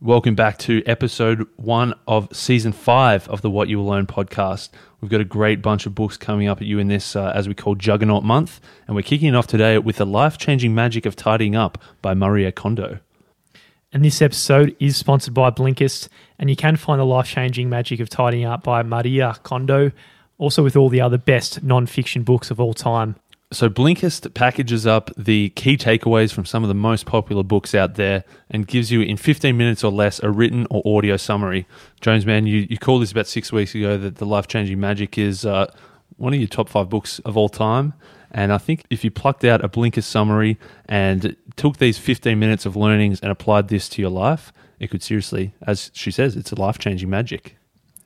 Welcome back to episode one of season five of the What You Will Learn podcast. We've got a great bunch of books coming up at you in this, uh, as we call Juggernaut Month, and we're kicking it off today with The Life Changing Magic of Tidying Up by Maria Kondo. And this episode is sponsored by Blinkist, and you can find the life changing magic of tidying up by Maria Kondo, also with all the other best non fiction books of all time. So, Blinkist packages up the key takeaways from some of the most popular books out there and gives you in 15 minutes or less a written or audio summary. Jones, man, you, you called this about six weeks ago that The Life Changing Magic is uh, one of your top five books of all time. And I think if you plucked out a Blinkist summary and took these 15 minutes of learnings and applied this to your life, it could seriously, as she says, it's a life changing magic.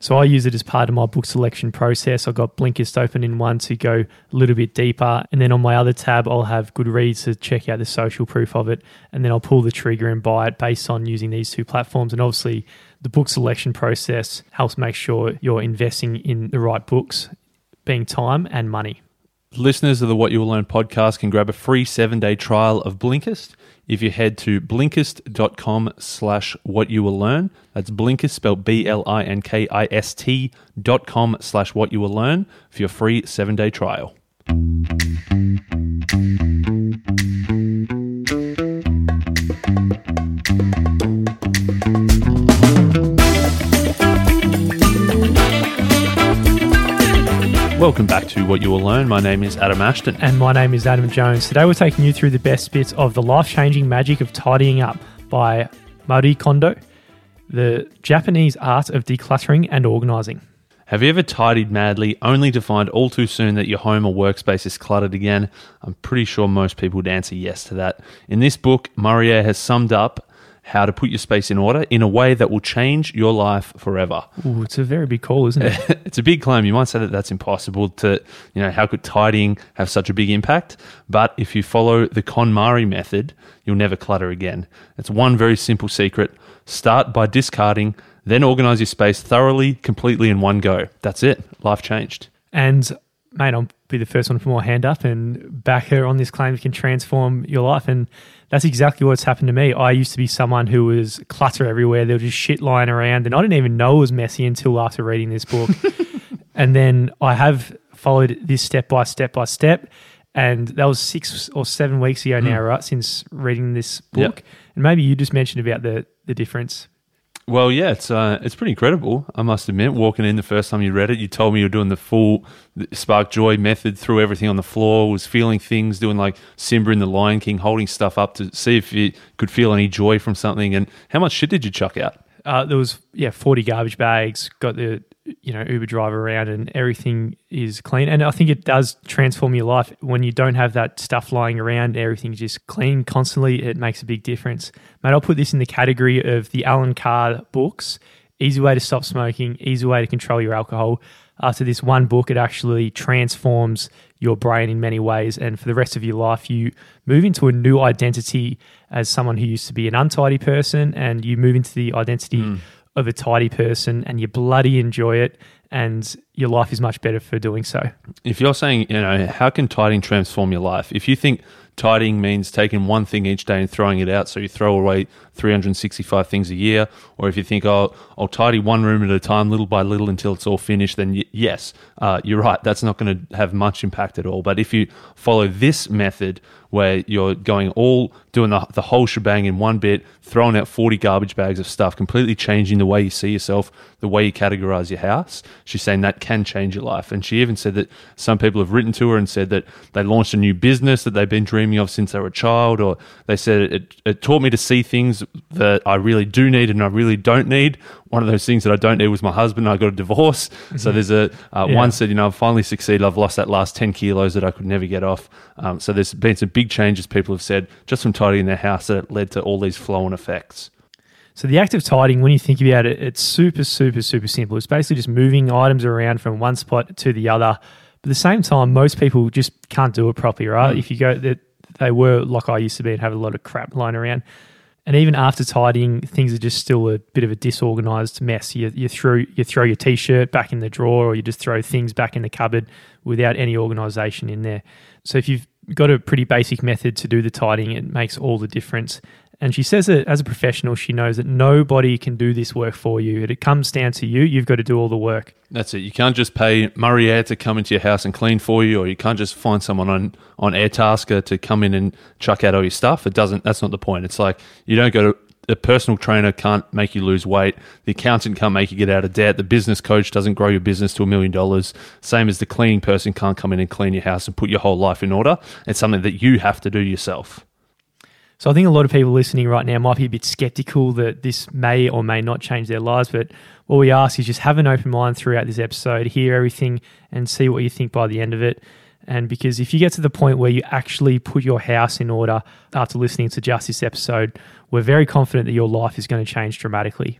So I use it as part of my book selection process. I've got Blinkist open in one to go a little bit deeper. And then on my other tab, I'll have Goodreads to check out the social proof of it. And then I'll pull the trigger and buy it based on using these two platforms. And obviously, the book selection process helps make sure you're investing in the right books, being time and money. Listeners of the What You Will Learn podcast can grab a free seven day trial of Blinkist if you head to blinkist.com slash what you will learn. That's Blinkist spelled B L I N K I S T dot com slash what you will learn for your free seven day trial. Welcome back to What You Will Learn. My name is Adam Ashton. And my name is Adam Jones. Today we're taking you through the best bits of The Life Changing Magic of Tidying Up by Marie Kondo, the Japanese art of decluttering and organizing. Have you ever tidied madly only to find all too soon that your home or workspace is cluttered again? I'm pretty sure most people would answer yes to that. In this book, Maria has summed up how to put your space in order in a way that will change your life forever. Ooh, it's a very big call, isn't it? it's a big claim. You might say that that's impossible to, you know, how could tidying have such a big impact? But if you follow the KonMari method, you'll never clutter again. It's one very simple secret. Start by discarding, then organize your space thoroughly, completely in one go. That's it. Life changed. And mate, I'll be the first one for more hand up and back her on this claim that can transform your life. And that's exactly what's happened to me. I used to be someone who was clutter everywhere. There was just shit lying around, and I didn't even know it was messy until after reading this book. and then I have followed this step by step by step. And that was six or seven weeks ago now, mm. right? Since reading this book. Yep. And maybe you just mentioned about the, the difference. Well, yeah, it's uh, it's pretty incredible. I must admit. Walking in the first time you read it, you told me you were doing the full Spark Joy method, threw everything on the floor, was feeling things, doing like Simba in the Lion King, holding stuff up to see if you could feel any joy from something. And how much shit did you chuck out? Uh, there was yeah, forty garbage bags. Got the you know Uber driver around and everything is clean. And I think it does transform your life when you don't have that stuff lying around. Everything's just clean constantly. It makes a big difference. Mate, I'll put this in the category of the Allen Carr books. Easy way to stop smoking. Easy way to control your alcohol. After this one book, it actually transforms your brain in many ways. And for the rest of your life, you move into a new identity as someone who used to be an untidy person, and you move into the identity. Mm of a tidy person and you bloody enjoy it and your life is much better for doing so. If you're saying, you know, how can tidying transform your life? If you think tidying means taking one thing each day and throwing it out, so you throw away 365 things a year, or if you think, oh, I'll tidy one room at a time, little by little until it's all finished, then y- yes, uh, you're right. That's not going to have much impact at all. But if you follow this method where you're going all doing the, the whole shebang in one bit, throwing out 40 garbage bags of stuff, completely changing the way you see yourself, the way you categorize your house. She's saying that can change your life. And she even said that some people have written to her and said that they launched a new business that they've been dreaming of since they were a child, or they said it, it taught me to see things that I really do need and I really don't need. One of those things that I don't need was my husband. I got a divorce. Mm-hmm. So there's a uh, yeah. one said, you know, I've finally succeeded. I've lost that last 10 kilos that I could never get off. Um, so there's been some big changes people have said just from tidying their house that led to all these flow on effects. So the act of tidying, when you think about it, it's super, super, super simple. It's basically just moving items around from one spot to the other. But at the same time, most people just can't do it properly, right? Mm. If you go, they, they were like I used to be and have a lot of crap lying around. And even after tidying, things are just still a bit of a disorganized mess. You, you throw you throw your t-shirt back in the drawer, or you just throw things back in the cupboard without any organization in there. So if you've got a pretty basic method to do the tidying, it makes all the difference. And she says that as a professional, she knows that nobody can do this work for you. It comes down to you. You've got to do all the work. That's it. You can't just pay Murray Air to come into your house and clean for you, or you can't just find someone on, on Airtasker to come in and chuck out all your stuff. It doesn't. That's not the point. It's like you don't go to a personal trainer can't make you lose weight. The accountant can't make you get out of debt. The business coach doesn't grow your business to a million dollars. Same as the cleaning person can't come in and clean your house and put your whole life in order. It's something that you have to do yourself. So I think a lot of people listening right now might be a bit skeptical that this may or may not change their lives. But what we ask is just have an open mind throughout this episode, hear everything, and see what you think by the end of it. And because if you get to the point where you actually put your house in order after listening to just this episode, we're very confident that your life is going to change dramatically.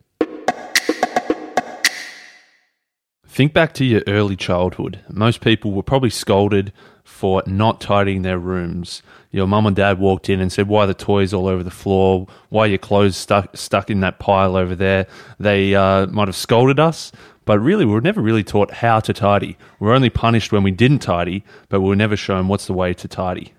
Think back to your early childhood. Most people were probably scolded for not tidying their rooms. Your mum and dad walked in and said, "Why are the toys all over the floor? Why are your clothes stuck stuck in that pile over there?" They uh, might have scolded us, but really, we were never really taught how to tidy. We were only punished when we didn't tidy, but we were never shown what's the way to tidy.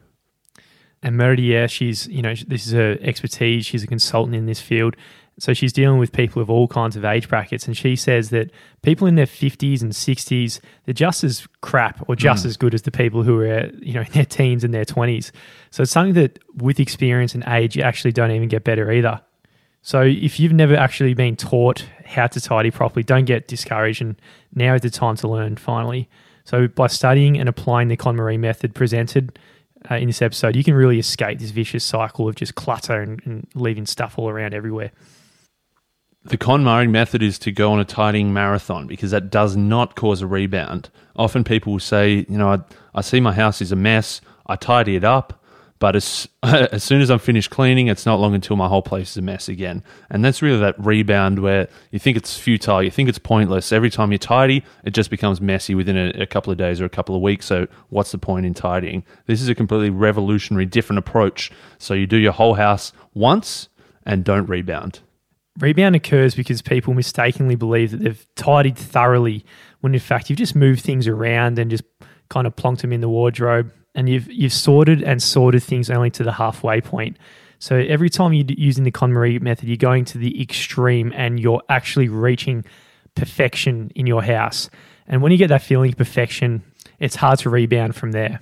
And Meredith, yeah, she's you know this is her expertise. She's a consultant in this field, so she's dealing with people of all kinds of age brackets. And she says that people in their fifties and sixties they're just as crap or just mm. as good as the people who are you know in their teens and their twenties. So it's something that with experience and age you actually don't even get better either. So if you've never actually been taught how to tidy properly, don't get discouraged. And now is the time to learn finally. So by studying and applying the KonMari method presented uh, in this episode, you can really escape this vicious cycle of just clutter and, and leaving stuff all around everywhere. The KonMari method is to go on a tidying marathon because that does not cause a rebound. Often people will say, you know, I, I see my house is a mess, I tidy it up, but as, as soon as I'm finished cleaning, it's not long until my whole place is a mess again. And that's really that rebound where you think it's futile, you think it's pointless. Every time you tidy, it just becomes messy within a, a couple of days or a couple of weeks. So, what's the point in tidying? This is a completely revolutionary, different approach. So, you do your whole house once and don't rebound. Rebound occurs because people mistakenly believe that they've tidied thoroughly when in fact you've just moved things around and just kind of plonked them in the wardrobe and you've you've sorted and sorted things only to the halfway point. So every time you're using the KonMari method, you're going to the extreme and you're actually reaching perfection in your house. And when you get that feeling of perfection, it's hard to rebound from there.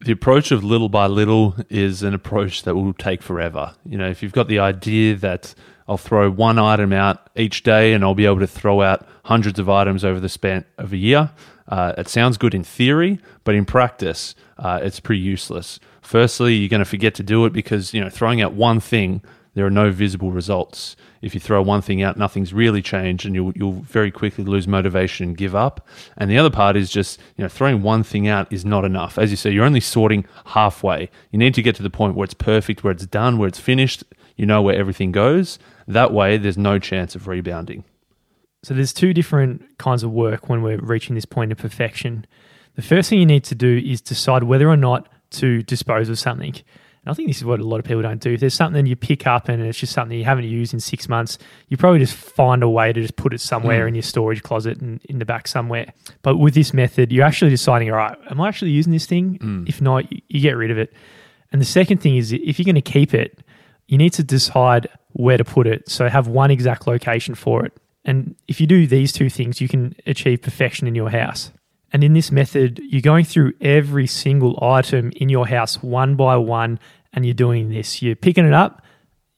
The approach of little by little is an approach that will take forever. You know, if you've got the idea that I'll throw one item out each day and I'll be able to throw out hundreds of items over the span of a year, uh, it sounds good in theory, but in practice, uh, it's pretty useless. Firstly, you're going to forget to do it because you know throwing out one thing, there are no visible results. If you throw one thing out, nothing's really changed, and you'll you'll very quickly lose motivation and give up. And the other part is just you know throwing one thing out is not enough. As you say, you're only sorting halfway. You need to get to the point where it's perfect, where it's done, where it's finished. You know where everything goes. That way, there's no chance of rebounding. So there's two different kinds of work when we're reaching this point of perfection. The first thing you need to do is decide whether or not to dispose of something. And I think this is what a lot of people don't do. If there's something you pick up and it's just something you haven't used in six months, you probably just find a way to just put it somewhere mm. in your storage closet and in the back somewhere. But with this method, you're actually deciding, all right, am I actually using this thing? Mm. If not, you get rid of it. And the second thing is if you're going to keep it, you need to decide where to put it. So have one exact location for it. And if you do these two things, you can achieve perfection in your house. And in this method, you're going through every single item in your house one by one, and you're doing this. You're picking it up,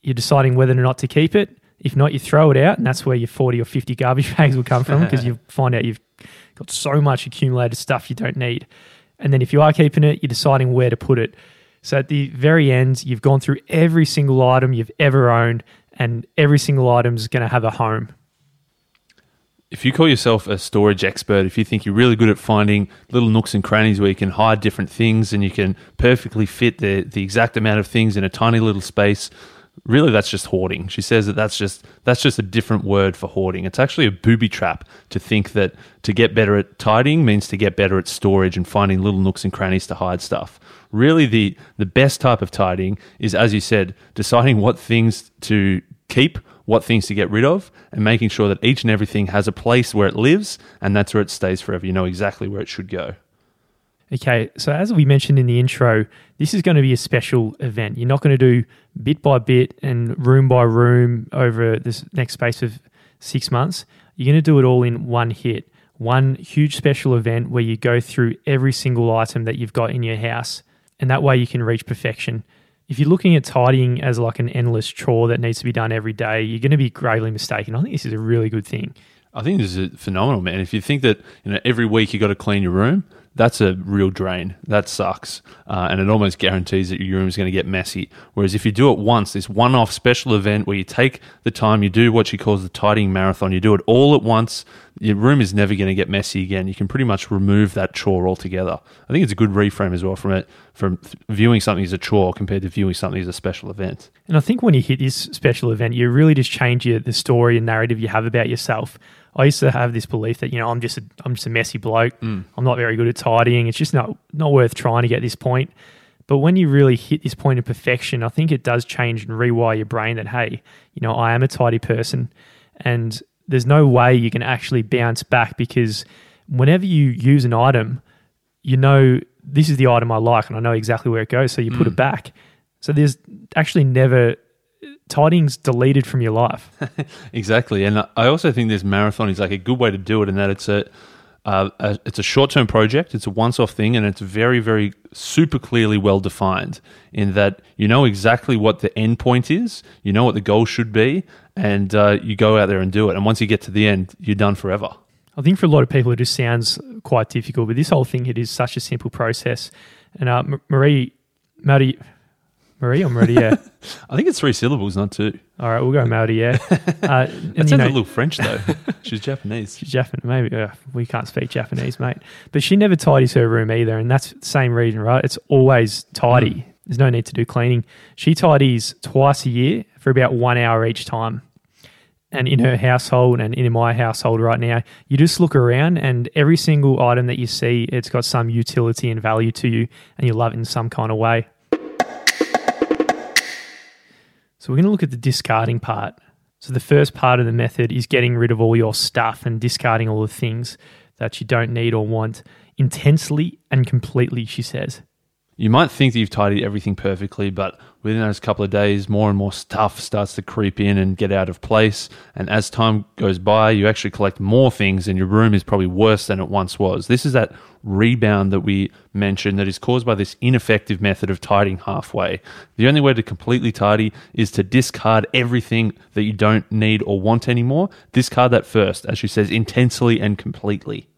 you're deciding whether or not to keep it. If not, you throw it out, and that's where your 40 or 50 garbage bags will come from because you find out you've got so much accumulated stuff you don't need. And then if you are keeping it, you're deciding where to put it. So at the very end, you've gone through every single item you've ever owned, and every single item is going to have a home if you call yourself a storage expert, if you think you're really good at finding little nooks and crannies where you can hide different things and you can perfectly fit the, the exact amount of things in a tiny little space, really that's just hoarding. She says that that's just that's just a different word for hoarding. It's actually a booby trap to think that to get better at tidying means to get better at storage and finding little nooks and crannies to hide stuff. Really the the best type of tidying is as you said, deciding what things to keep what things to get rid of, and making sure that each and everything has a place where it lives, and that's where it stays forever. You know exactly where it should go. Okay, so as we mentioned in the intro, this is going to be a special event. You're not going to do bit by bit and room by room over this next space of six months. You're going to do it all in one hit, one huge special event where you go through every single item that you've got in your house. And that way you can reach perfection. If you're looking at tidying as like an endless chore that needs to be done every day, you're going to be gravely mistaken. I think this is a really good thing. I think this is phenomenal, man. If you think that you know every week you got to clean your room, that's a real drain. That sucks. Uh, and it almost guarantees that your room is going to get messy. Whereas if you do it once, this one off special event where you take the time, you do what she calls the tidying marathon, you do it all at once, your room is never going to get messy again. You can pretty much remove that chore altogether. I think it's a good reframe as well from it, from viewing something as a chore compared to viewing something as a special event. And I think when you hit this special event, you really just change your, the story and narrative you have about yourself. I used to have this belief that you know I'm just a, I'm just a messy bloke. Mm. I'm not very good at tidying. It's just not not worth trying to get this point. But when you really hit this point of perfection, I think it does change and rewire your brain that hey, you know I am a tidy person, and there's no way you can actually bounce back because whenever you use an item, you know this is the item I like and I know exactly where it goes, so you mm. put it mm. back. So there's actually never tidings deleted from your life. exactly, and I also think this marathon is like a good way to do it, in that it's a, uh, a it's a short term project, it's a once off thing, and it's very very super clearly well defined. In that you know exactly what the end point is, you know what the goal should be, and uh, you go out there and do it. And once you get to the end, you're done forever. I think for a lot of people, it just sounds quite difficult, but this whole thing it is such a simple process. And uh, Marie, Maddie, Marie or Marie, yeah. I think it's three syllables, not two. All right, we'll go Maddie, yeah. Uh, that sounds know, a little French though. She's Japanese. She's Japanese. Maybe uh, we can't speak Japanese, mate. But she never tidies her room either, and that's the same reason, right? It's always tidy. Mm. There's no need to do cleaning. She tidies twice a year for about one hour each time. And in her household and in my household right now, you just look around and every single item that you see, it's got some utility and value to you, and you love it in some kind of way. So we're going to look at the discarding part. So the first part of the method is getting rid of all your stuff and discarding all the things that you don't need or want intensely and completely, she says. You might think that you've tidied everything perfectly, but within those couple of days, more and more stuff starts to creep in and get out of place. And as time goes by, you actually collect more things, and your room is probably worse than it once was. This is that rebound that we mentioned that is caused by this ineffective method of tidying halfway. The only way to completely tidy is to discard everything that you don't need or want anymore. Discard that first, as she says, intensely and completely.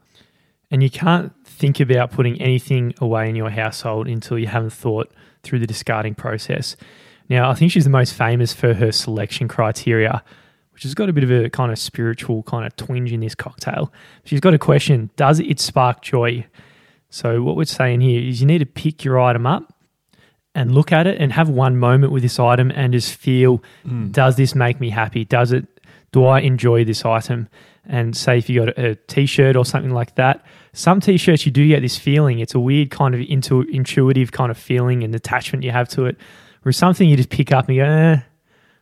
And you can't think about putting anything away in your household until you haven't thought through the discarding process. Now, I think she's the most famous for her selection criteria, which has got a bit of a kind of spiritual kind of twinge in this cocktail. She's got a question Does it spark joy? So, what we're saying here is you need to pick your item up and look at it and have one moment with this item and just feel mm. does this make me happy? Does it, do I enjoy this item? And say if you got a, a t shirt or something like that, some t-shirts you do get this feeling. It's a weird kind of intu- intuitive kind of feeling and attachment you have to it. Or something you just pick up and you go, eh,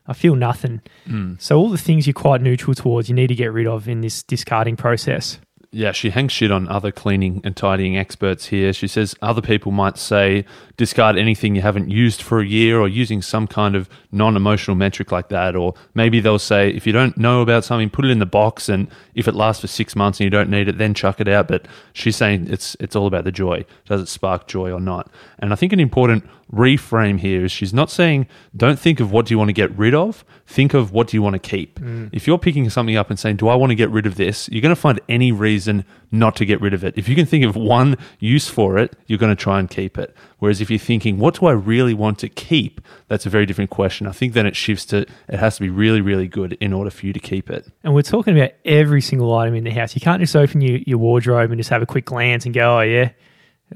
I feel nothing. Mm. So all the things you're quite neutral towards, you need to get rid of in this discarding process yeah, she hangs shit on other cleaning and tidying experts here. She says other people might say discard anything you haven't used for a year or using some kind of non emotional metric like that. Or maybe they'll say if you don't know about something, put it in the box and if it lasts for six months and you don't need it, then chuck it out. But she's saying it's it's all about the joy. Does it spark joy or not? And I think an important reframe here is she's not saying don't think of what do you want to get rid of think of what do you want to keep. Mm. if you're picking something up and saying do i want to get rid of this? you're going to find any reason not to get rid of it. If you can think of one use for it you're going to try and keep it. Whereas if you're thinking what do i really want to keep? that's a very different question. I think then it shifts to it has to be really really good in order for you to keep it. And we're talking about every single item in the house. You can't just open your, your wardrobe and just have a quick glance and go oh yeah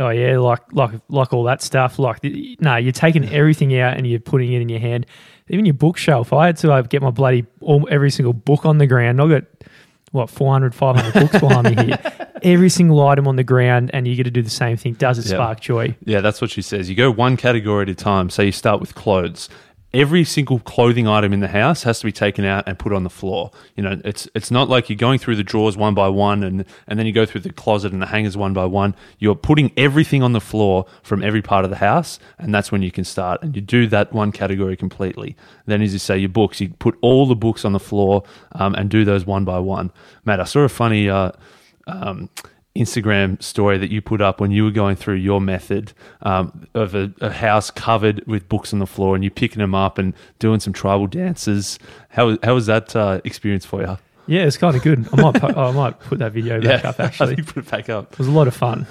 Oh yeah, like like like all that stuff. Like no, you're taking everything out and you're putting it in your hand. Even your bookshelf. I had to uh, get my bloody all, every single book on the ground. I got what 400, 500 books behind me here. Every single item on the ground, and you get to do the same thing. Does it spark joy? Yeah, that's what she says. You go one category at a time. So you start with clothes every single clothing item in the house has to be taken out and put on the floor. You know, it's it's not like you're going through the drawers one by one and and then you go through the closet and the hangers one by one. You're putting everything on the floor from every part of the house, and that's when you can start. And you do that one category completely. Then, as you say, your books, you put all the books on the floor um, and do those one by one. Matt, I saw a funny. Uh, um, Instagram story that you put up when you were going through your method um, of a, a, house covered with books on the floor and you picking them up and doing some tribal dances. How, how was that uh, experience for you? Yeah, it's kind of good. I might I might put that video back yeah, up. Actually, put it back up. It was a lot of fun.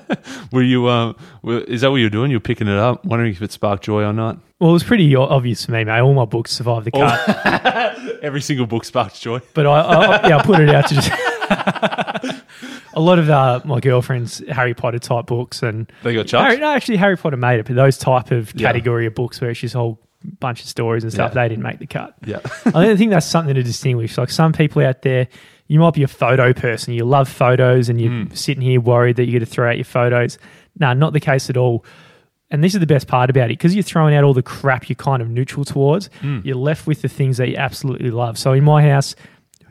were you? Um, were, is that what you were doing? You're picking it up, wondering if it sparked joy or not. Well, it was pretty obvious to me, mate. All my books survived the cut. Every single book sparked joy. But I, I yeah, I put it out to just a lot of uh, my girlfriend's Harry Potter type books, and they got chucked. Harry, no, actually, Harry Potter made it, but those type of category yeah. of books where it's just whole bunch of stories and stuff, yeah. they didn't make the cut. Yeah, I think that's something to distinguish. Like some people out there, you might be a photo person, you love photos, and you're mm. sitting here worried that you're going to throw out your photos. No, not the case at all. And this is the best part about it because you're throwing out all the crap you're kind of neutral towards. Mm. You're left with the things that you absolutely love. So in my house,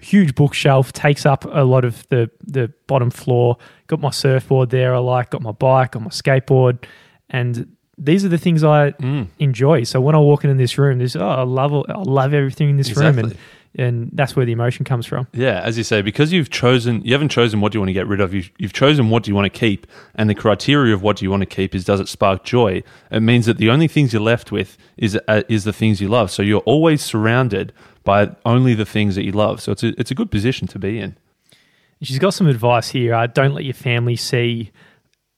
huge bookshelf takes up a lot of the the bottom floor. Got my surfboard there. I like. Got my bike. Got my skateboard, and these are the things I mm. enjoy. So when I walk in this room, there's oh, I love I love everything in this exactly. room, and and that's where the emotion comes from. Yeah, as you say, because you've chosen, you haven't chosen what do you want to get rid of. You've, you've chosen what do you want to keep, and the criteria of what do you want to keep is does it spark joy. It means that the only things you're left with is uh, is the things you love. So you're always surrounded by only the things that you love. So it's a, it's a good position to be in. She's got some advice here. Uh, don't let your family see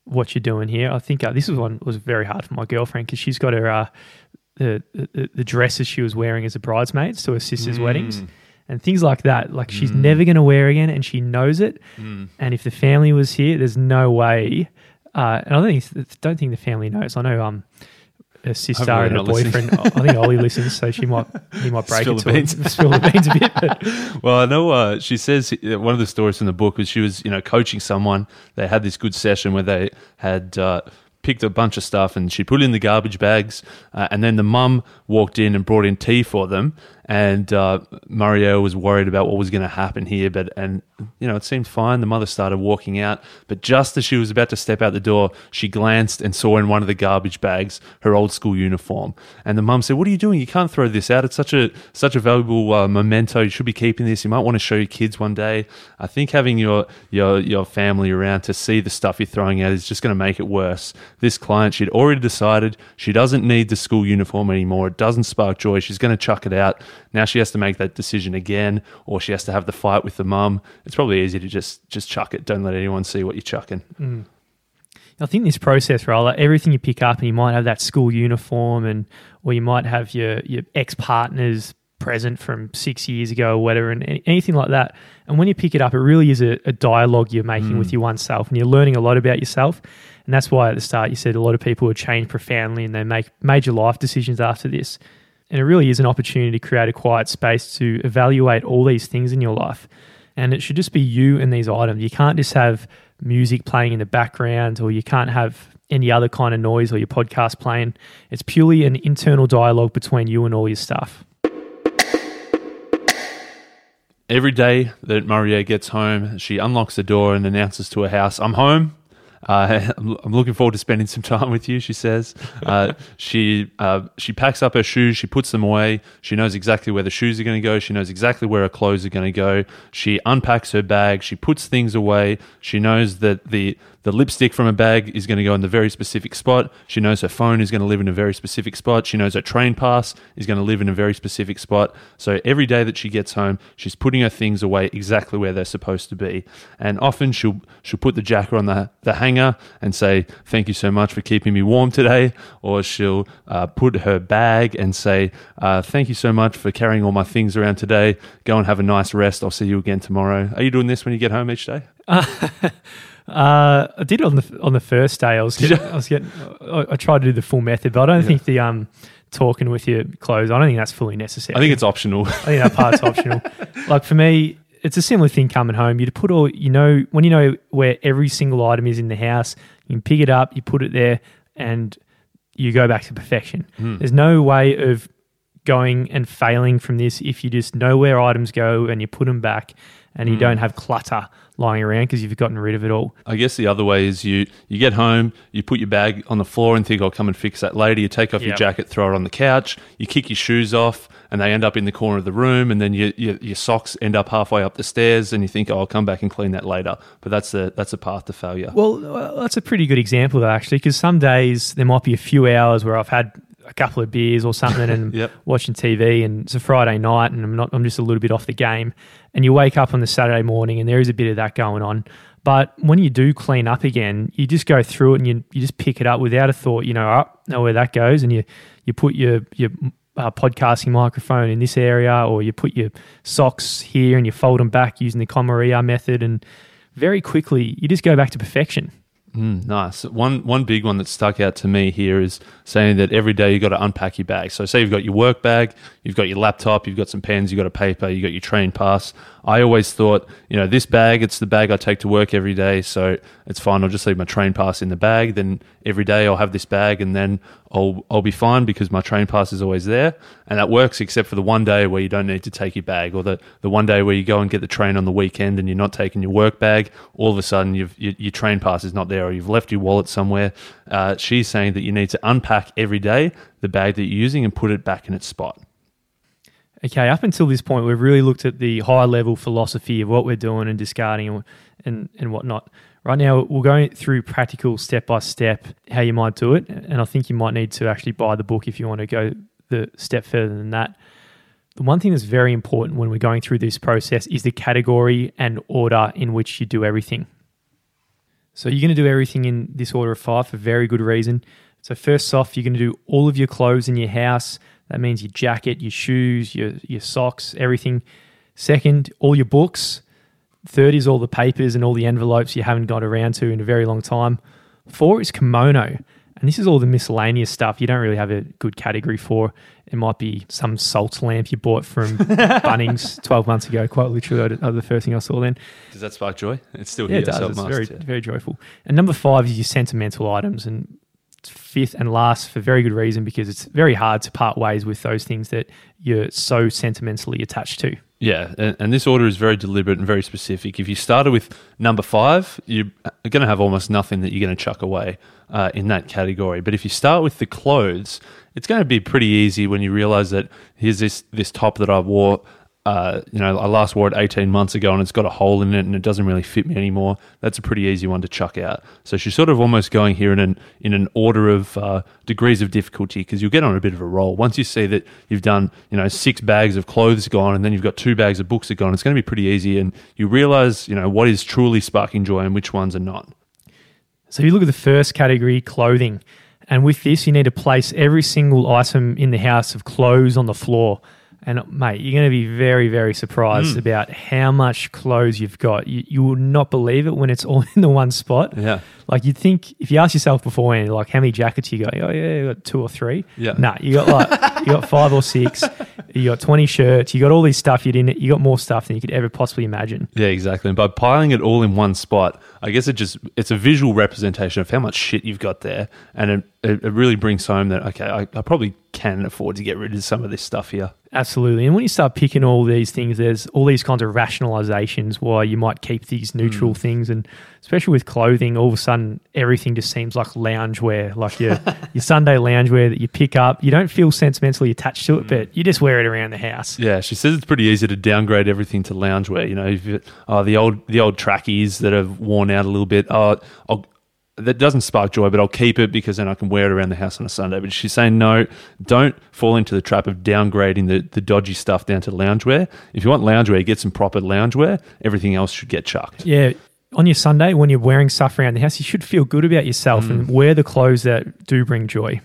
what you're doing here. I think uh, this is one was very hard for my girlfriend because she's got her uh, the, the, the dresses she was wearing as a bridesmaid to her sister's mm. weddings and things like that. Like she's mm. never going to wear again, and she knows it. Mm. And if the family was here, there's no way. Uh, and I don't think don't think the family knows. I know um a sister and a boyfriend. I think Ollie listens, so she might he might break spill it to the him, spill the beans a bit. But. Well, I know uh, she says uh, one of the stories from the book was she was you know coaching someone. They had this good session where they had. Uh, picked a bunch of stuff and she put it in the garbage bags. Uh, and then the mum walked in and brought in tea for them and uh, Mario was worried about what was going to happen here. But and you know, it seemed fine. The mother started walking out, but just as she was about to step out the door, she glanced and saw in one of the garbage bags her old school uniform. And the mum said, "What are you doing? You can't throw this out. It's such a such a valuable uh, memento. You should be keeping this. You might want to show your kids one day." I think having your your your family around to see the stuff you're throwing out is just going to make it worse. This client, she'd already decided she doesn't need the school uniform anymore. It doesn't spark joy. She's going to chuck it out. Now she has to make that decision again, or she has to have the fight with the mum. It's probably easier to just just chuck it. Don't let anyone see what you're chucking. Mm. I think this process, right? Like everything you pick up, and you might have that school uniform, and or you might have your your ex partner's present from six years ago or whatever, and anything like that. And when you pick it up, it really is a, a dialogue you're making mm. with your oneself, and you're learning a lot about yourself. And that's why at the start you said a lot of people have changed profoundly, and they make major life decisions after this. And it really is an opportunity to create a quiet space to evaluate all these things in your life. And it should just be you and these items. You can't just have music playing in the background or you can't have any other kind of noise or your podcast playing. It's purely an internal dialogue between you and all your stuff. Every day that Maria gets home, she unlocks the door and announces to her house, I'm home. Uh, I'm looking forward to spending some time with you. She says uh, she uh, she packs up her shoes, she puts them away. She knows exactly where the shoes are going to go. She knows exactly where her clothes are going to go. She unpacks her bag. She puts things away. She knows that the the lipstick from a bag is going to go in the very specific spot. She knows her phone is going to live in a very specific spot. She knows her train pass is going to live in a very specific spot. So every day that she gets home, she's putting her things away exactly where they're supposed to be. And often she'll she'll put the jacket on the, the hanger and say, Thank you so much for keeping me warm today. Or she'll uh, put her bag and say, uh, Thank you so much for carrying all my things around today. Go and have a nice rest. I'll see you again tomorrow. Are you doing this when you get home each day? Uh, I did it on the on the first day. I was getting, I was getting I, I, tried to do the full method, but I don't yeah. think the um talking with your clothes. I don't think that's fully necessary. I think it's optional. I think that part's optional. Like for me, it's a similar thing coming home. You put all you know when you know where every single item is in the house. You can pick it up, you put it there, and you go back to perfection. Mm. There's no way of going and failing from this if you just know where items go and you put them back and you don't have clutter lying around because you've gotten rid of it all. I guess the other way is you you get home, you put your bag on the floor and think I'll come and fix that later. You take off your jacket, throw it on the couch, you kick your shoes off, and they end up in the corner of the room, and then your your, your socks end up halfway up the stairs, and you think oh, I'll come back and clean that later. But that's the that's a path to failure. Well, well, that's a pretty good example, though, actually, because some days there might be a few hours where I've had a couple of beers or something and Yep. watching TV, and it's a Friday night, and I'm not, I'm just a little bit off the game. And you wake up on the Saturday morning, and there is a bit of that going on. But when you do clean up again, you just go through it and you, you just pick it up without a thought. You know, oh, know where that goes, and you you put your your uh, podcasting microphone in this area, or you put your socks here and you fold them back using the KonMari method, and very quickly you just go back to perfection. Mm, nice. One one big one that stuck out to me here is saying that every day you've got to unpack your bag. So say you've got your work bag, you've got your laptop, you've got some pens, you've got a paper, you've got your train pass. I always thought, you know, this bag, it's the bag I take to work every day, so it's fine. I'll just leave my train pass in the bag. Then every day I'll have this bag, and then I'll I'll be fine because my train pass is always there, and that works except for the one day where you don't need to take your bag, or the the one day where you go and get the train on the weekend and you're not taking your work bag. All of a sudden, you've, your your train pass is not there, or you've left your wallet somewhere. Uh, she's saying that you need to unpack every day the bag that you're using and put it back in its spot. Okay, up until this point, we've really looked at the high level philosophy of what we're doing and discarding and, and, and whatnot. Right now, we're going through practical step by step how you might do it. And I think you might need to actually buy the book if you want to go the step further than that. The one thing that's very important when we're going through this process is the category and order in which you do everything. So you're going to do everything in this order of five for very good reason. So first off, you're going to do all of your clothes in your house. That means your jacket, your shoes, your your socks, everything. Second, all your books. Third is all the papers and all the envelopes you haven't got around to in a very long time. Four is komono. And this is all the miscellaneous stuff you don't really have a good category for. It might be some salt lamp you bought from Bunnings 12 months ago, quite literally, that was the first thing I saw then. Does that spark joy? It's still Yeah, here. it does. It's very, yeah. very joyful. And number five is your sentimental items. And fifth and last for very good reason because it's very hard to part ways with those things that you're so sentimentally attached to. Yeah, and, and this order is very deliberate and very specific. If you started with number five, you're going to have almost nothing that you're going to chuck away uh, in that category. But if you start with the clothes, it's going to be pretty easy when you realize that here's this this top that I wore. Uh, you know, I last wore it 18 months ago and it's got a hole in it and it doesn't really fit me anymore. That's a pretty easy one to chuck out. So she's sort of almost going here in an in an order of uh, degrees of difficulty because you'll get on a bit of a roll. Once you see that you've done, you know, six bags of clothes gone and then you've got two bags of books that gone, it's going to be pretty easy and you realize, you know, what is truly sparking joy and which ones are not. So if you look at the first category, clothing. And with this, you need to place every single item in the house of clothes on the floor. And mate, you're going to be very, very surprised mm. about how much clothes you've got. You, you will not believe it when it's all in the one spot. Yeah. Like you'd think if you ask yourself beforehand, like how many jackets you got? Oh yeah, you got two or three. Yeah. Nah, you got like you got five or six. You got twenty shirts. You got all these stuff you didn't. You got more stuff than you could ever possibly imagine. Yeah, exactly. And by piling it all in one spot, I guess it just it's a visual representation of how much shit you've got there, and it, it, it really brings home that okay, I, I probably can afford to get rid of some of this stuff here. Absolutely. And when you start picking all these things, there's all these kinds of rationalizations why you might keep these neutral mm. things. And especially with clothing, all of a sudden everything just seems like loungewear, like your, your Sunday loungewear that you pick up. You don't feel sentimentally attached to it, mm. but you just wear it around the house. Yeah, she says it's pretty easy to downgrade everything to loungewear. You know, if you, oh, the old the old trackies that have worn out a little bit. Oh, I'll, that doesn't spark joy, but I'll keep it because then I can wear it around the house on a Sunday. But she's saying no, don't fall into the trap of downgrading the, the dodgy stuff down to loungewear. If you want loungewear, get some proper loungewear. Everything else should get chucked. Yeah. On your Sunday, when you're wearing stuff around the house, you should feel good about yourself and mm. wear the clothes that do bring joy.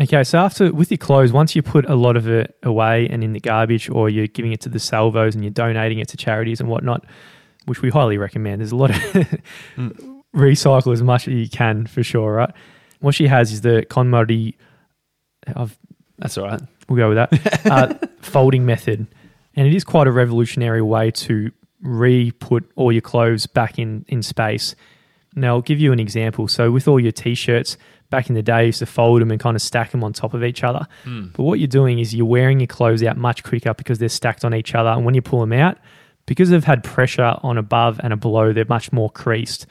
Okay, so after with your clothes, once you put a lot of it away and in the garbage, or you're giving it to the salvos and you're donating it to charities and whatnot, which we highly recommend. There's a lot of mm. recycle as much as you can for sure, right? What she has is the commodity. I've That's all right. we'll go with that uh, folding method, and it is quite a revolutionary way to re-put all your clothes back in in space. Now, I'll give you an example. So, with all your t shirts, back in the day, you used to fold them and kind of stack them on top of each other. But what you're doing is you're wearing your clothes out much quicker because they're stacked on each other. And when you pull them out, because they've had pressure on above and a below, they're much more creased.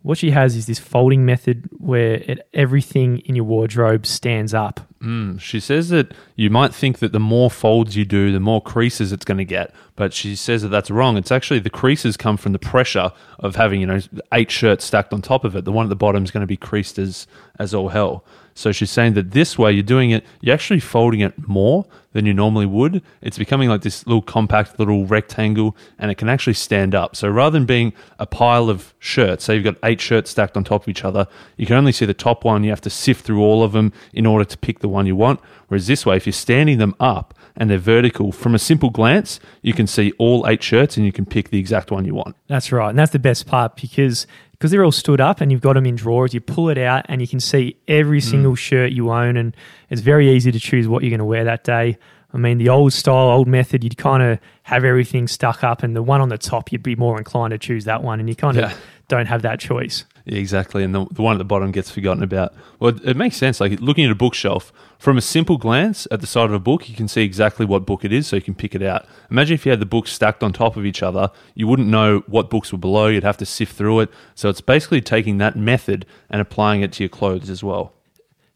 What she has is this folding method where it, everything in your wardrobe stands up. Mm, she says that you might think that the more folds you do, the more creases it's going to get, but she says that that's wrong. It's actually the creases come from the pressure of having you know eight shirts stacked on top of it. The one at the bottom is going to be creased as as all hell. So she's saying that this way you're doing it, you're actually folding it more than you normally would. It's becoming like this little compact little rectangle and it can actually stand up. So rather than being a pile of shirts, say you've got eight shirts stacked on top of each other, you can only see the top one. You have to sift through all of them in order to pick the one you want. Whereas this way, if you're standing them up and they're vertical, from a simple glance, you can see all eight shirts and you can pick the exact one you want. That's right. And that's the best part because because they're all stood up and you've got them in drawers, you pull it out and you can see every mm. single shirt you own. And it's very easy to choose what you're going to wear that day. I mean, the old style, old method, you'd kind of have everything stuck up, and the one on the top, you'd be more inclined to choose that one, and you kind of Yeah. don't have that choice. Exactly. And the, the one at the bottom gets forgotten about. Well, it, it makes sense. Like looking at a bookshelf, from a simple glance at the side of a book, you can see exactly what book it is, so you can pick it out. Imagine if you had the books stacked on top of each other, you wouldn't know what books were below, you'd have to sift through it. So it's basically taking that method and applying it to your clothes as well.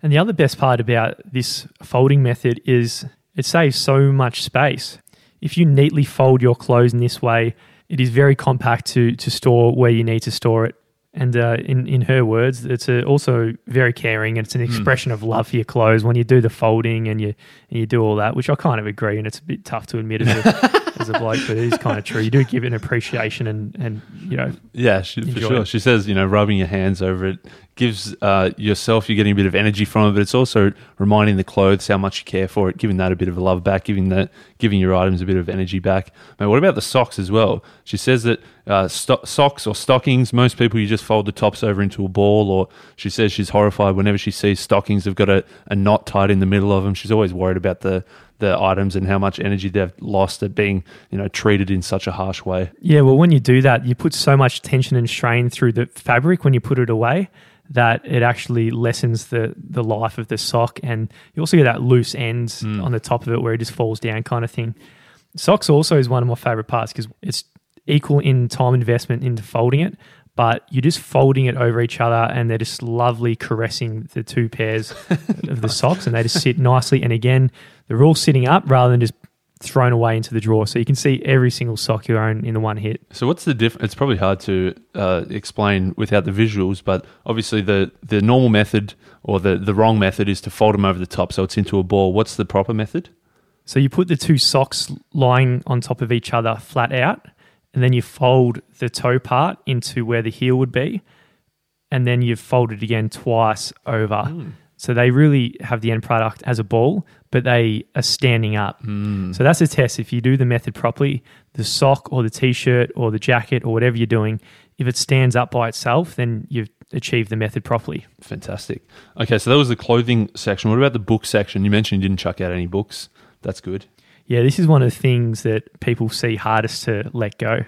And the other best part about this folding method is it saves so much space. If you neatly fold your clothes in this way, it is very compact to, to store where you need to store it. And uh, in, in her words, it's a, also very caring and it's an expression of love for your clothes when you do the folding and you, and you do all that, which I kind of agree. And it's a bit tough to admit as a, as a bloke, but it is kind of true. You do give it an appreciation and, and you know, Yeah, she, for sure. it. She says, you know, rubbing your hands over it gives uh, yourself, you're getting a bit of energy from it, but it's also reminding the clothes how much you care for it, giving that a bit of a love back, giving that, giving your items a bit of energy back. Now, what about the socks as well? She says that uh, sto- socks or stockings, most people you just fold the tops over into a ball, or she says she's horrified whenever she sees stockings have got a, a knot tied in the middle of them. She's always worried about the the items and how much energy they've lost at being, you know, treated in such a harsh way. Yeah, well, when you do that, you put so much tension and strain through the fabric when you put it away that it actually lessens the the life of the sock, and you also get that loose ends mm. on the top of it where it just falls down, kind of thing. Socks also is one of my favorite parts because it's equal in time investment into folding it, but you're just folding it over each other, and they're just lovely caressing the two pairs of the socks, and they just sit nicely. And again, they're all sitting up rather than just thrown away into the drawer, so you can see every single sock you own in the one hit. So what's the difference? It's probably hard to uh, explain without the visuals, but obviously the, the normal method or the, the wrong method is to fold them over the top so it's into a ball. What's the proper method? So you put the two socks lying on top of each other flat out, and then you fold the toe part into where the heel would be, and then you fold it again twice over. So they really have the end product as a ball, but they are standing up. Hmm. So that's a test. If you do the method properly, the sock or the t-shirt or the jacket or whatever you're doing, if it stands up by itself, then you've achieved the method properly. Fantastic. Okay, so that was the clothing section. What about the book section? You mentioned you didn't chuck out any books. That's good. Yeah, this is one of the things that people see hardest to let go.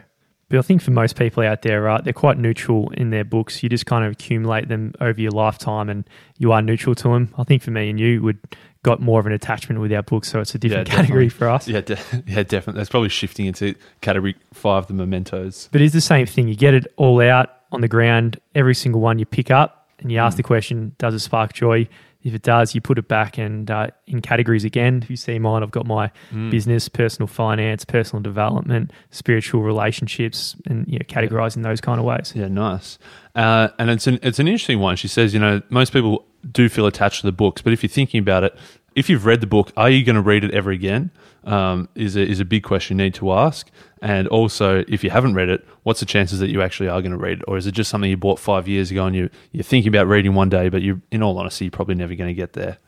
But I think for most people out there, right, they're quite neutral in their books. You just kind of accumulate them over your lifetime and you are neutral to them. I think for me and you would got more of an attachment with our books, so it's a different category definitely. for us. Yeah, de- yeah, definitely. That's probably shifting into category five, the mementos. But it's the same thing. You get it all out on the ground, every single one you pick up, and you ask mm. the question, does it spark joy? If it does, you put it back and uh, in categories again. If you see mine, I've got my business, personal finance, personal development, spiritual relationships, and you know, categorizing those kind of ways. Yeah, nice. Uh, and it's an it's an interesting one. She says, you know, most people do feel attached to the books, but if you're thinking about it, if you've read the book, are you going to read it ever again? Um, is a, is a big question you need to ask. And also, if you haven't read it, what's the chances that you actually are going to read it, or is it just something you bought five years ago and you you're thinking about reading one day, but you, in all honesty, you're probably never going to get there.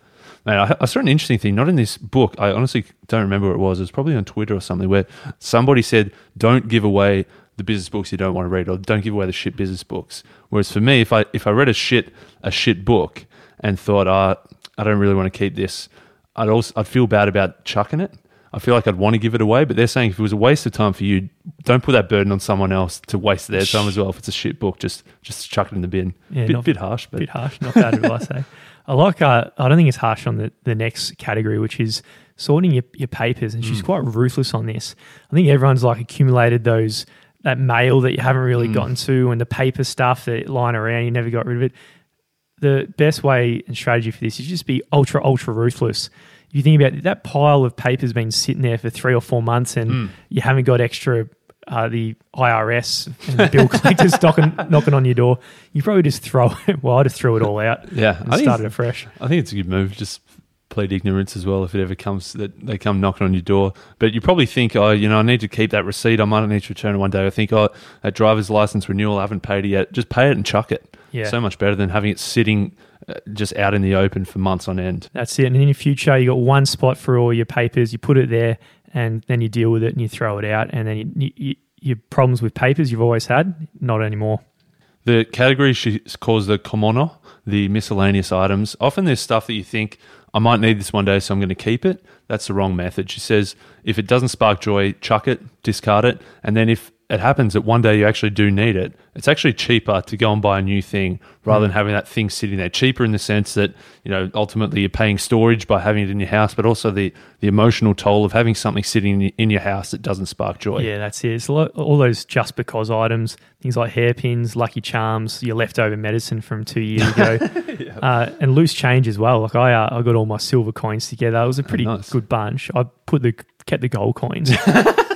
Man, I, I saw an interesting thing, not in this book. I honestly don't remember what it was. It was probably on Twitter or something, where somebody said, "Don't give away the business books you don't want to read, or don't give away the shit business books." Whereas for me, if I if I read a shit a shit book and thought, "Ah, I don't really want to keep this," I'd also I'd feel bad about chucking it. I feel like I'd want to give it away. But they're saying if it was a waste of time for you, don't put that burden on someone else to waste their time as well. If it's a shit book, just just chuck it in the bin. Yeah, bit, not- bit harsh, but bit harsh, not bad advice. Eh? I like. Uh, I don't think it's harsh on the, the next category, which is sorting your, your papers. And Mm. she's quite ruthless on this. I think everyone's like accumulated those that mail that you haven't Mm. really gotten to, and the paper stuff that lying around you never got rid of it. The best way and strategy for this is just be ultra ultra ruthless. If you think about it, that pile of papers been sitting there for three or four months, and Mm. you haven't got extra. Uh, the IRS and the bill collectors knocking, knocking on your door. You probably just throw it. Well, I just threw it all out yeah, and I started afresh. I think it's a good move. Just ignorance as well if it ever comes that they come knocking on your door. But you probably think, oh, you know, I need to keep that receipt. I might need to return it one day. I think, oh, that driver's license renewal, I haven't paid it yet. Just pay it and chuck it. Yeah. So much better than having it sitting uh, just out in the open for months on end. That's it. And in your future, you got one spot for all your papers. You put it there, and then you deal with it and you throw it out. And then you, you, you, your problems with papers you've always had, not anymore. The category she calls the komono, the miscellaneous items. Often there's stuff that you think, I might need this one day, so I'm going to keep it. That's the wrong method. She says, if it doesn't spark joy, chuck it, discard it. And then if it happens that one day you actually do need it, it's actually cheaper to go and buy a new thing rather than having that thing sitting there. Cheaper in the sense that, you know, ultimately you're paying storage by having it in your house, but also the, the emotional toll of having something sitting in- in your house that doesn't spark joy. Yeah, that's it. It's lot, all those just because items, things like hairpins, Lucky Charms, your leftover medicine from two years ago, uh, and loose change as well. Like I, uh, I got all my silver coins together. It was a pretty nice. good bunch. I put the kept the gold coins,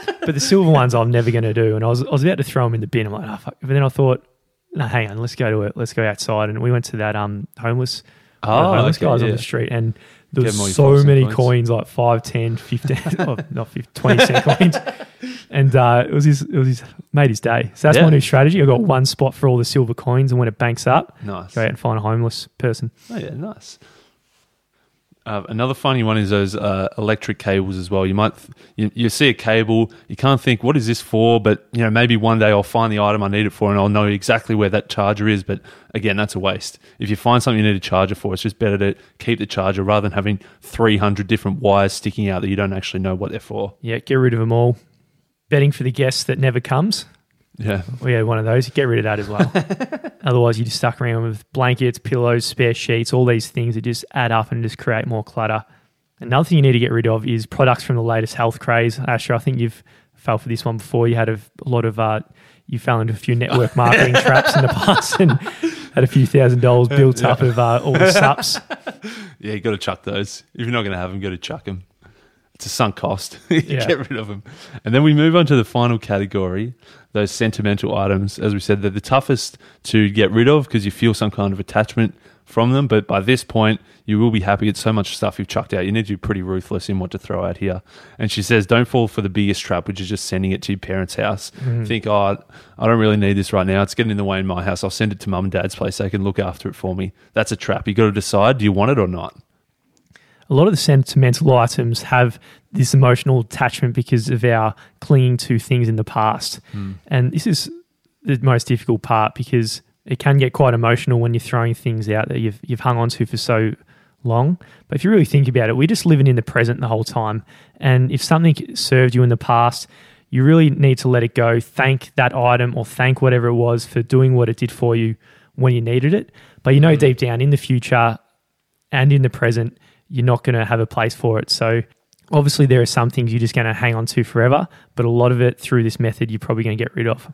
but the silver ones I'm never going to do. And I was I was about to throw them in the bin. I'm like, oh, fuck. but then I thought, no, hang on, let's go to it. Let's go outside. And we went to that um homeless, Oh, homeless okay, guys on the street, and there was so many coins. coins. like 5, 10, 15, oh, not 50, 20 cent coins. And uh, it was his, it was his, made his day. So that's Yeah. my new strategy. I've got one spot for all the silver coins, and when it banks up, Nice. go out and find a homeless person. Oh yeah, nice. Uh, another funny one is those uh, electric cables as well. You might you, you see a cable, you can't think what is this for, but you know maybe one day I'll find the item I need it for, and I'll know exactly where that charger is. But again, that's a waste. If you find something you need a charger for, it's just better to keep the charger rather than having three hundred different wires sticking out that you don't actually know what they're for. Yeah, get rid of them all. Betting for the guest that never comes. Yeah, We had one of those. Get rid of that as well. Otherwise, you're just stuck around with blankets, pillows, spare sheets, all these things that just add up and just create more clutter. Another thing you need to get rid of is products from the latest health craze. Asher, I think you've fell for this one before. You had a, a lot of, uh, you fell into a few network marketing traps in the past and had a few thousand dollars built up of uh, all the sups. yeah, you got to chuck those. If you're not going to have them, got to chuck them. It's a sunk cost. Yeah. Get rid of them. And then we move on to the final category, those sentimental items. As we said, they're the toughest to get rid of because you feel some kind of attachment from them. But by this point, you will be happy. It's so much stuff you've chucked out. You need to be pretty ruthless in what to throw out here. And she says, don't fall for the biggest trap, which is just sending it to your parents' house. Mm-hmm. Think, oh, I don't really need this right now. It's getting in the way in my house. I'll send it to mum and dad's place. They can look after it for me. That's a trap. you got to decide, do you want it or not? A lot of the sentimental items have this emotional attachment because of our clinging to things in the past. Hmm. And this is the most difficult part because it can get quite emotional when you're throwing things out that you've you've hung on to for so long. But if you really think about it, we're just living in the present the whole time. And if something served you in the past, you really need to let it go. Thank that item or thank whatever it was for doing what it did for you when you needed it. But you know hmm. deep down in the future and in the present, you're not going to have a place for it. So obviously there are some things you're just going to hang on to forever, but a lot of it through this method you're probably going to get rid of.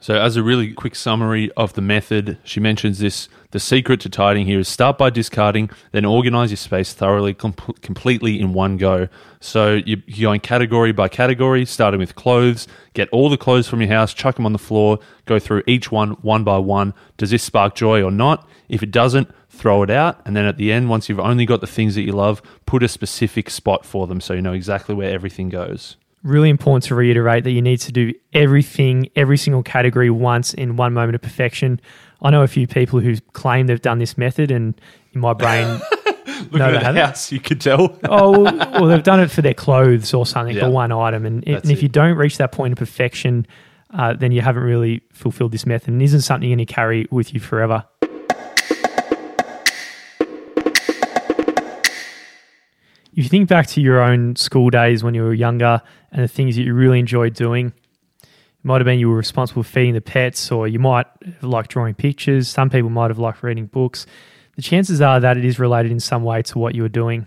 So, as a really quick summary of the method, she mentions this the secret to tidying here is start by discarding, then organize your space thoroughly, com- completely in one go. So, you, you're going category by category, starting with clothes, get all the clothes from your house, chuck them on the floor, go through each one one by one. Does this spark joy or not? If it doesn't, throw it out. And then at the end, once you've only got the things that you love, put a specific spot for them so you know exactly where everything goes. Really important to reiterate that you need to do everything, every single category once in one moment of perfection. I know a few people who claim they've done this method, and in my brain, Look No, at the house, you could tell. oh, well, they've done it for their clothes or something Yeah. for one item. And, it, and if it. you don't reach that point of perfection, uh, then you haven't really fulfilled this method and isn't something you're going to carry with you forever. If you think back to your own school days when you were younger and the things that you really enjoyed doing, it might have been you were responsible for feeding the pets, or you might have liked drawing pictures. Some people might have liked reading books. The chances are that it is related in some way to what you were doing.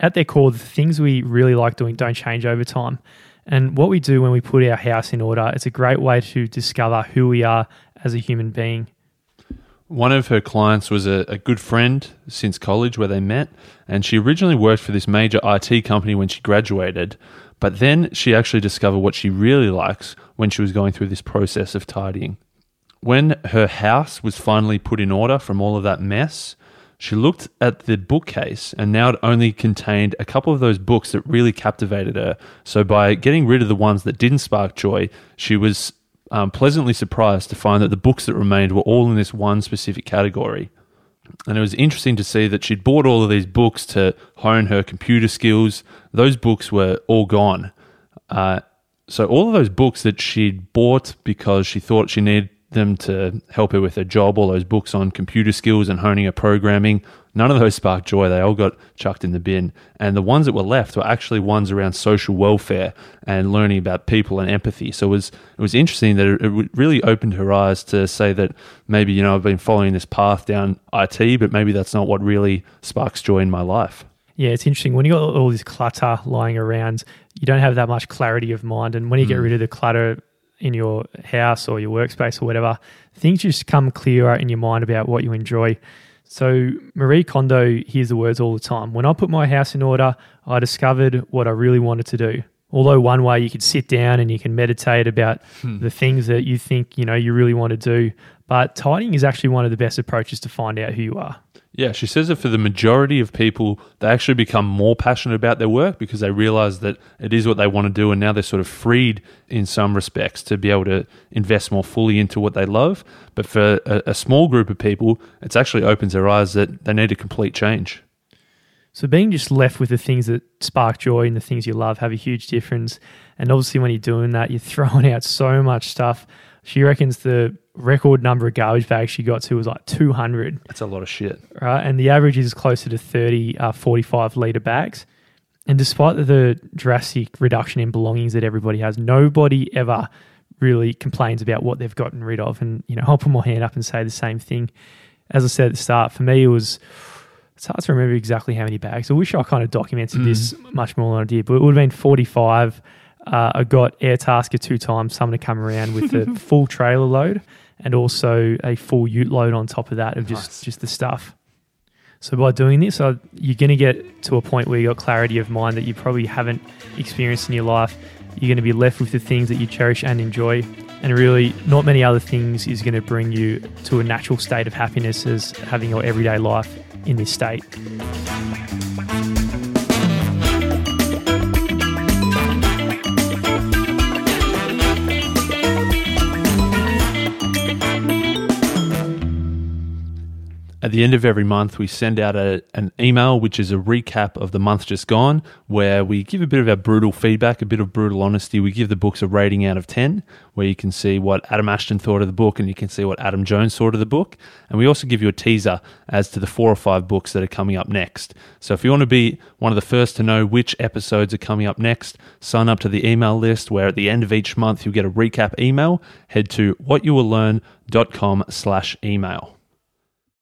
At their core, the things we really like doing don't change over time. And what we do when we put our house in order, it's a great way to discover who we are as a human being. One of her clients was a, a, good friend since college where they met, and she originally worked for this major IT company when she graduated. But then she actually discovered what she really likes when she was going through this process of tidying. When her house was finally put in order from all of that mess, she looked at the bookcase and now it only contained a couple of those books that really captivated her. So, by getting rid of the ones that didn't spark joy, she was um, pleasantly surprised to find that the books that remained were all in this one specific category. And it was interesting to see that she'd bought all of these books to hone her computer skills. Those books were all gone. Uh, so, all of those books that she'd bought because she thought she needed them to help her with her job, all those books on computer skills and honing her programming. None of those sparked joy. They all got chucked in the bin. And the ones that were left were actually ones around social welfare and learning about people and empathy. So it was, it was interesting that it, it really opened her eyes to say that maybe, you know, I've been following this path down IT, but maybe that's not what really sparks joy in my life. Yeah, it's interesting. When you got all this clutter lying around, you don't have that much clarity of mind. And when you mm. get rid of the clutter, in your house or your workspace or whatever, things just come clearer in your mind about what you enjoy. So Marie Kondo hears the words all the time. When I put my house in order, I discovered what I really wanted to do. Although one way you could sit down and you can meditate about hmm. the things that you think, you know, you really want to do, but tidying is actually one of the best approaches to find out who you are. Yeah, she says that for the majority of people, they actually become more passionate about their work because they realize that it is what they want to do. And now they're sort of freed in some respects to be able to invest more fully into what they love. But for a, a small group of people, it actually opens their eyes that they need a complete change. So being just left with the things that spark joy and the things you love have a huge difference. And obviously, when you're doing that, you're throwing out so much stuff. She reckons the record number of garbage bags she got to was like 200. That's a lot of shit. Right. And the average is closer to 30, uh, 45 litre bags. And despite the drastic reduction in belongings that everybody has, nobody ever really complains about what they've gotten rid of. And, you know, I'll put my hand up and say the same thing. As I said at the start, for me, it was, it's hard to remember exactly how many bags. I wish I kind of documented mm. this much more than I did, but it would have been 45. Uh, I got Airtasker two times, someone to come around with a full trailer load and also a full ute load on top of that of just, nice. just the stuff. So by doing this, uh, you're going to get to a point where you got clarity of mind that you probably haven't experienced in your life. You're going to be left with the things that you cherish and enjoy, and really, not many other things is going to bring you to a natural state of happiness as having your everyday life in this state. At the end of every month, we send out a, an email, which is a recap of the month just gone, where we give a bit of our brutal feedback, a bit of brutal honesty. We give the books a rating out of 10, where you can see what Adam Ashton thought of the book and you can see what Adam Jones thought of the book. And we also give you a teaser as to the four or five books that are coming up next. So if you want to be one of the first to know which episodes are coming up next, sign up to the email list, where at the end of each month, you'll get a recap email. Head to whatyouwilllearn.com slash email.